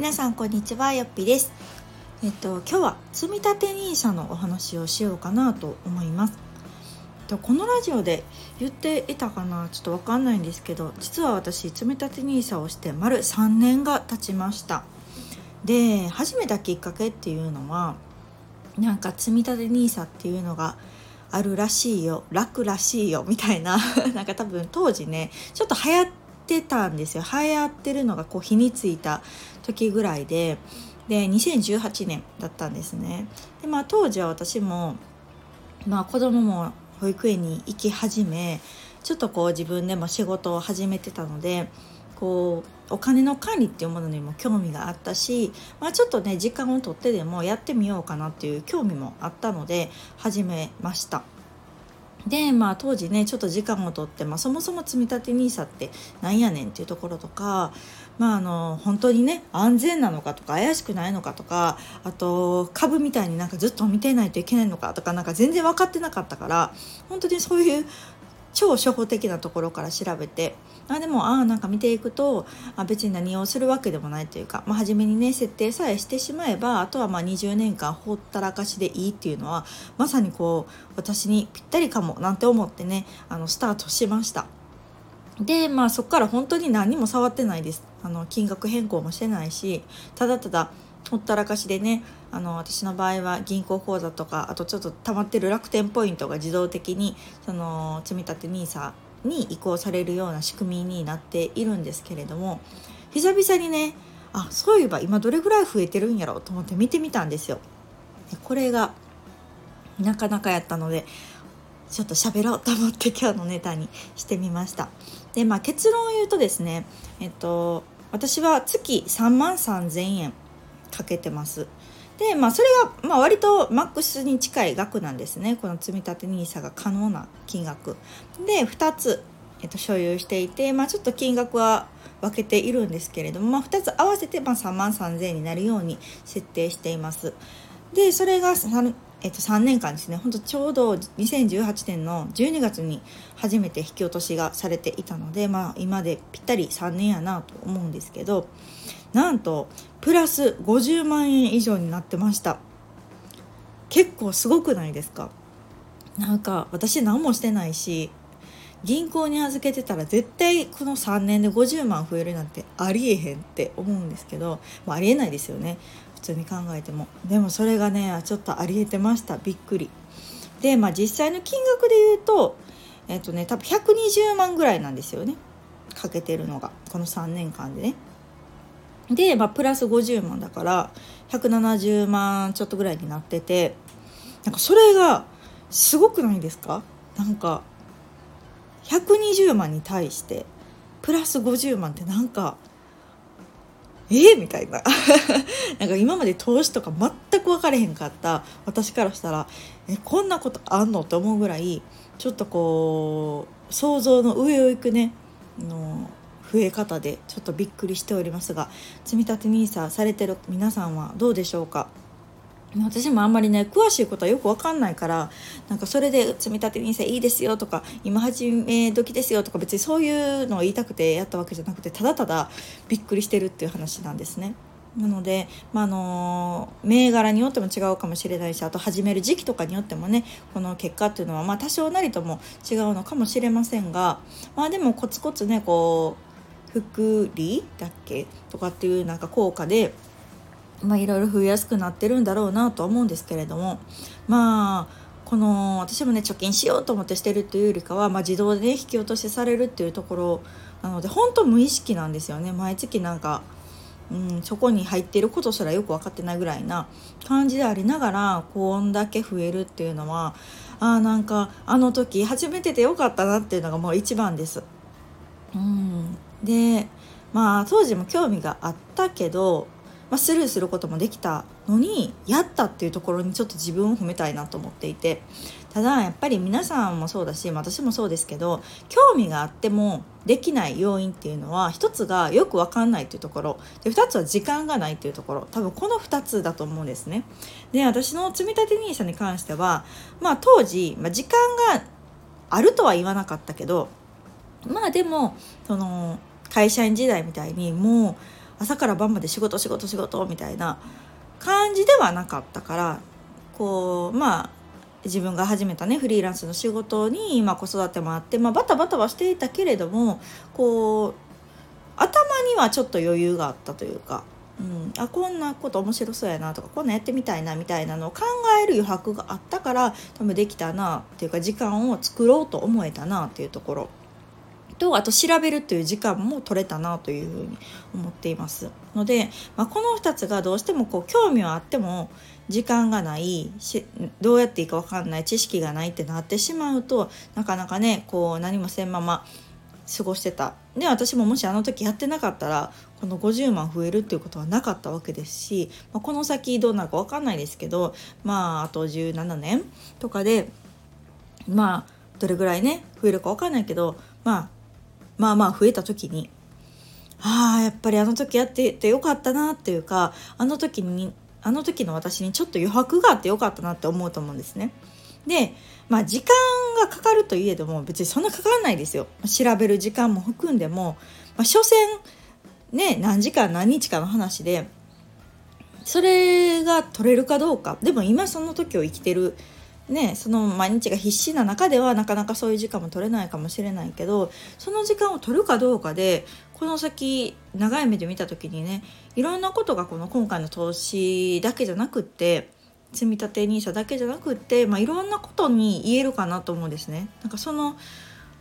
皆さんこんにちはよっぴです。えっと今日は積立 NISA のお話をしようかなと思います。このラジオで言っていたかなちょっとわかんないんですけど実は私積立 NISA をして丸3年が経ちました。で始めたきっかけっていうのはなんか積立 NISA っていうのがあるらしいよ楽らしいよみたいな。なんか多分当時ねちょっと流行っててたんですよ。流行ってるのがこう火についた時ぐらいで。で2018年だったんですね。でまあ当時は私もまあ子供も保育園に行き始めちょっとこう自分でも仕事を始めてたのでこうお金の管理っていうものにも興味があったし、まあ、ちょっとね時間をとってでもやってみようかなっていう興味もあったので始めました。でまあ当時ねちょっと時間をとって、まあ、そもそも積立 NISA ってなんやねんっていうところとかまああの本当にね安全なのかとか怪しくないのかとかあと株みたいになんかずっと見てないといけないのかとかなんか全然分かってなかったから本当にそういう超初歩的なところから調べてあでもああなんか見ていくとあ別に何をするわけでもないというか、まあ、初めにね設定さえしてしまえばあとはまあ20年間ほったらかしでいいっていうのはまさにこう私にぴったりかもなんて思ってねあのスタートしました。でまあそこから本当に何も触ってないですあの金額変更もしてないしただただほったらかしでねあの私の場合は銀行口座とかあとちょっと溜まってる楽天ポイントが自動的にその積立 NISA に移行されるような仕組みになっているんですけれども久々にねあそういえば今どれぐらい増えてるんやろうと思って見てみたんですよ。これがなかなかやったのでちょっと喋ろうと思って 今日のネタにしてみました。でまあ結論を言うとですねえっと私は月3万3000円かけてます。でまあそれが、まあ、割とマックスに近い額なんですね。この積立 NISA が可能な金額。で2つ、えっと、所有していて、まあ、ちょっと金額は分けているんですけれども、まあ、2つ合わせて、まあ、3万3000円になるように設定しています。でそれがえっと、3年間ですね。本当ちょうど2018年の12月に初めて引き落としがされていたので、まあ、今でぴったり3年やなと思うんですけどなんとプラス50万円以上になってました。結構すごくないですか？なんか私何もしてないし銀行に預けてたら絶対この3年で50万増えるなんてありえへんって思うんですけど、まあ、ありえないですよね。普通に考えても。でもそれがねちょっとありえてました。びっくり。でまあ実際の金額で言うとえっとね多分120万ぐらいなんですよね。かけてるのが。この3年間でね。で、まあ、プラス50万だから170万ちょっとぐらいになっててなんかそれがすごくないですか？なんか120万に対してプラス50万ってなんかえ、みたいな。なんか今まで投資とか全く分かれへんかった。私からしたらえこんなことあんのと思うぐらいちょっとこう想像の上を行くねの増え方でちょっとびっくりしておりますが積立 NISA されてる皆さんはどうでしょうか？私もあんまりね詳しいことはよく分かんないからなんかそれで積立 NISA いいですよとか今始め時ですよとか別にそういうのを言いたくてやったわけじゃなくてただただびっくりしてるっていう話なんですね。なので、まあ、の銘柄によっても違うかもしれないしあと始める時期とかによってもねこの結果っていうのは、まあ、多少なりとも違うのかもしれませんが、まあ、でもコツコツねこう福利だっけとかっていうなんか効果でまあいろいろ増えやすくなってるんだろうなと思うんですけれどもまあこの私もね貯金しようと思ってしてるっていうよりかは、まあ、自動でね引き落としされるっていうところなので本当無意識なんですよね毎月なんか、うん、そこに入っていることすらよく分かってないぐらいな感じでありながらこんだけ増えるっていうのはあなんかあの時初めてでよかったなっていうのがもう一番です。うんでまあ当時も興味があったけど、まあ、スルーすることもできたのにやったっていうところにちょっと自分を褒めたいなと思っていて。ただやっぱり皆さんもそうだし私もそうですけど興味があってもできない要因っていうのは一つがよく分かんないっていうところ。で2つは時間がないっていうところ。多分この2つだと思うんですね。で私の積立 NISA に関してはまあ当時、まあ、時間があるとは言わなかったけどまあでもその会社員時代みたいにもう朝から晩まで仕事仕事仕事みたいな感じではなかったからこうまあ自分が始めたねフリーランスの仕事に、まあ、子育てもあって、まあ、バタバタはしていたけれどもこう頭にはちょっと余裕があったというか、うん、あこんなこと面白そうやなとかこんなやってみたいなみたいなのを考える余白があったから多分できたなっていうか時間を作ろうと思えたなっていうところ。とあと調べるっていう時間も取れたなというふうに思っています。ので、まあ、この2つがどうしてもこう興味はあっても時間がないしどうやっていいか分かんない知識がないってなってしまうとなかなかねこう何もせんまま過ごしてた。で私ももしあの時やってなかったらこの50万増えるっていうことはなかったわけですし、まあ、この先どうなるか分かんないですけどまああと17年とかでまあどれぐらいね増えるか分かんないけど、まあ、まあまあ増えた時にああやっぱりあの時やっててよかったなっていうかあの時にあの時の私にちょっと余白があってよかったなって思うと思うんですね。でまあ時間がかかるといえども別にそんなかからないですよ。調べる時間も含んでも、まあ、所詮ね何時間何日かの話でそれが取れるかどうかでも今その時を生きてるね、その毎日が必死な中ではなかなかそういう時間も取れないかもしれないけどその時間を取るかどうかでこの先長い目で見た時にねいろんなことがこの今回の投資だけじゃなくって積み立て NISA だけじゃなくって、まあ、いろんなことに言えるかなと思うんですね。なんかその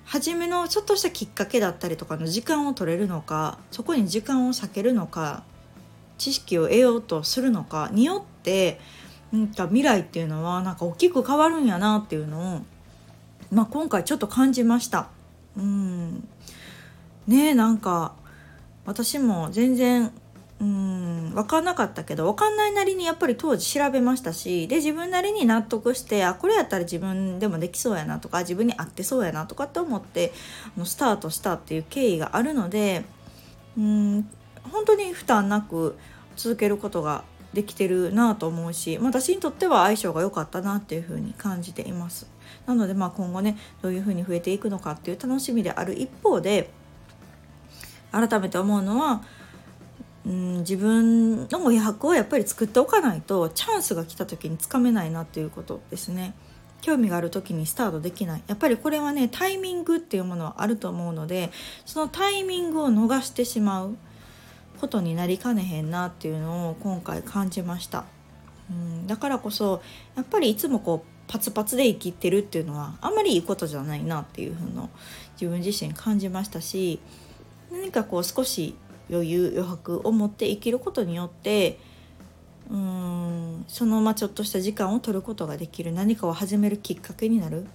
初めのちょっとしたきっかけだったりとかの時間を取れるのかそこに時間を避けるのか知識を得ようとするのかによってなんか未来っていうのはなんか大きく変わるんやなっていうのを、まあ、今回ちょっと感じました。うんねなんか私も全然うん分かんなかったけど分かんないなりにやっぱり当時調べましたしで自分なりに納得してあこれやったら自分でもできそうやなとか自分に合ってそうやなとかって思ってあのスタートしたっていう経緯があるのでうん本当に負担なく続けることができてるなと思うし私にとっては相性が良かったなっていうふうに感じています。なのでまあ今後ねどういうふうに増えていくのかっていう楽しみである一方で改めて思うのはうん自分の余白をやっぱり作っておかないとチャンスが来た時につかめないなっていうことですね。興味がある時にスタートできないやっぱりこれはねタイミングっていうものはあると思うのでそのタイミングを逃してしまうことになりかねへんなっていうのを今回感じました。うんだからこそやっぱりいつもこうパツパツで生きてるっていうのはあんまりいいことじゃないなっていうふうの自分自身感じましたし何かこう少し余裕余白を持って生きることによってうーんそのままちょっとした時間を取ることができる何かを始めるきっかけになる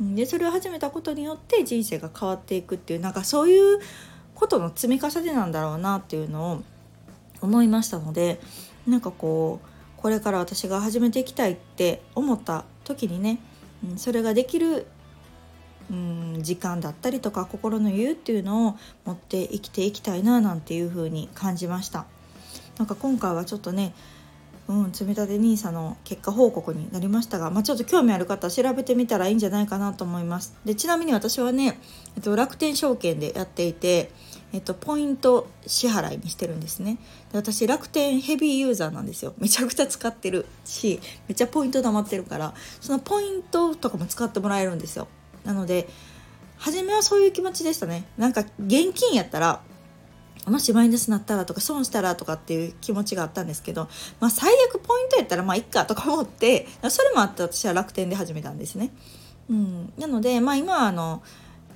でそれを始めたことによって人生が変わっていくっていうなんかそういうことの積み重ねなんだろうなっていうのを思いましたのでなんかこうこれから私が始めていきたいって思った時にね、うん、それができるうん時間だったりとか心の余裕っていうのを持って生きていきたいななんていう風に感じました。なんか今回はちょっとねうん、積立 NISA の結果報告になりましたが、まあ、ちょっと興味ある方調べてみたらいいんじゃないかなと思います。でちなみに私はね、えっと、楽天証券でやっていて、えっと、ポイント支払いにしてるんですね。で私楽天ヘビーユーザーなんですよ。めちゃくちゃ使ってるしめっちゃポイント貯まってるからそのポイントとかも使ってもらえるんですよ。なので初めはそういう気持ちでしたね。なんか現金やったらもしマイナスになったらとか損したらとかっていう気持ちがあったんですけど、まあ、最悪ポイントやったらまあいっかとか思ってそれもあって私は楽天で始めたんですね。うん、なので、まあ、今はあの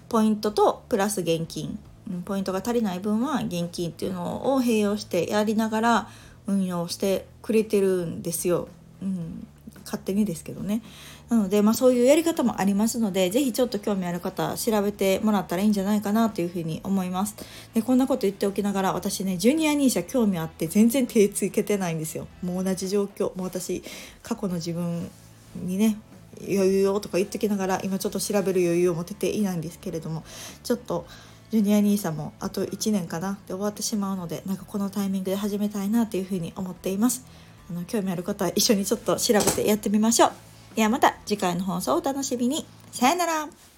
ポイントとプラス現金ポイントが足りない分は現金っていうのを併用してやりながら運用してくれてるんですよ。うん、勝手にですけどね。なので、まあ、そういうやり方もありますので是非ちょっと興味ある方調べてもらったらいいんじゃないかなというふうに思います。でこんなこと言っておきながら私ねジュニア NISA 興味あって全然手つけてないんですよ。もう同じ状況。もう私過去の自分にね余裕をとか言ってきながら今ちょっと調べる余裕を持てていないんですけれども。ちょっとジュニア NISA もあと1年かなで終わってしまうのでなんかこのタイミングで始めたいなというふうに思っています。あの興味ある方は一緒にちょっと調べてやってみましょう。ではまた次回の放送をお楽しみに。さよなら。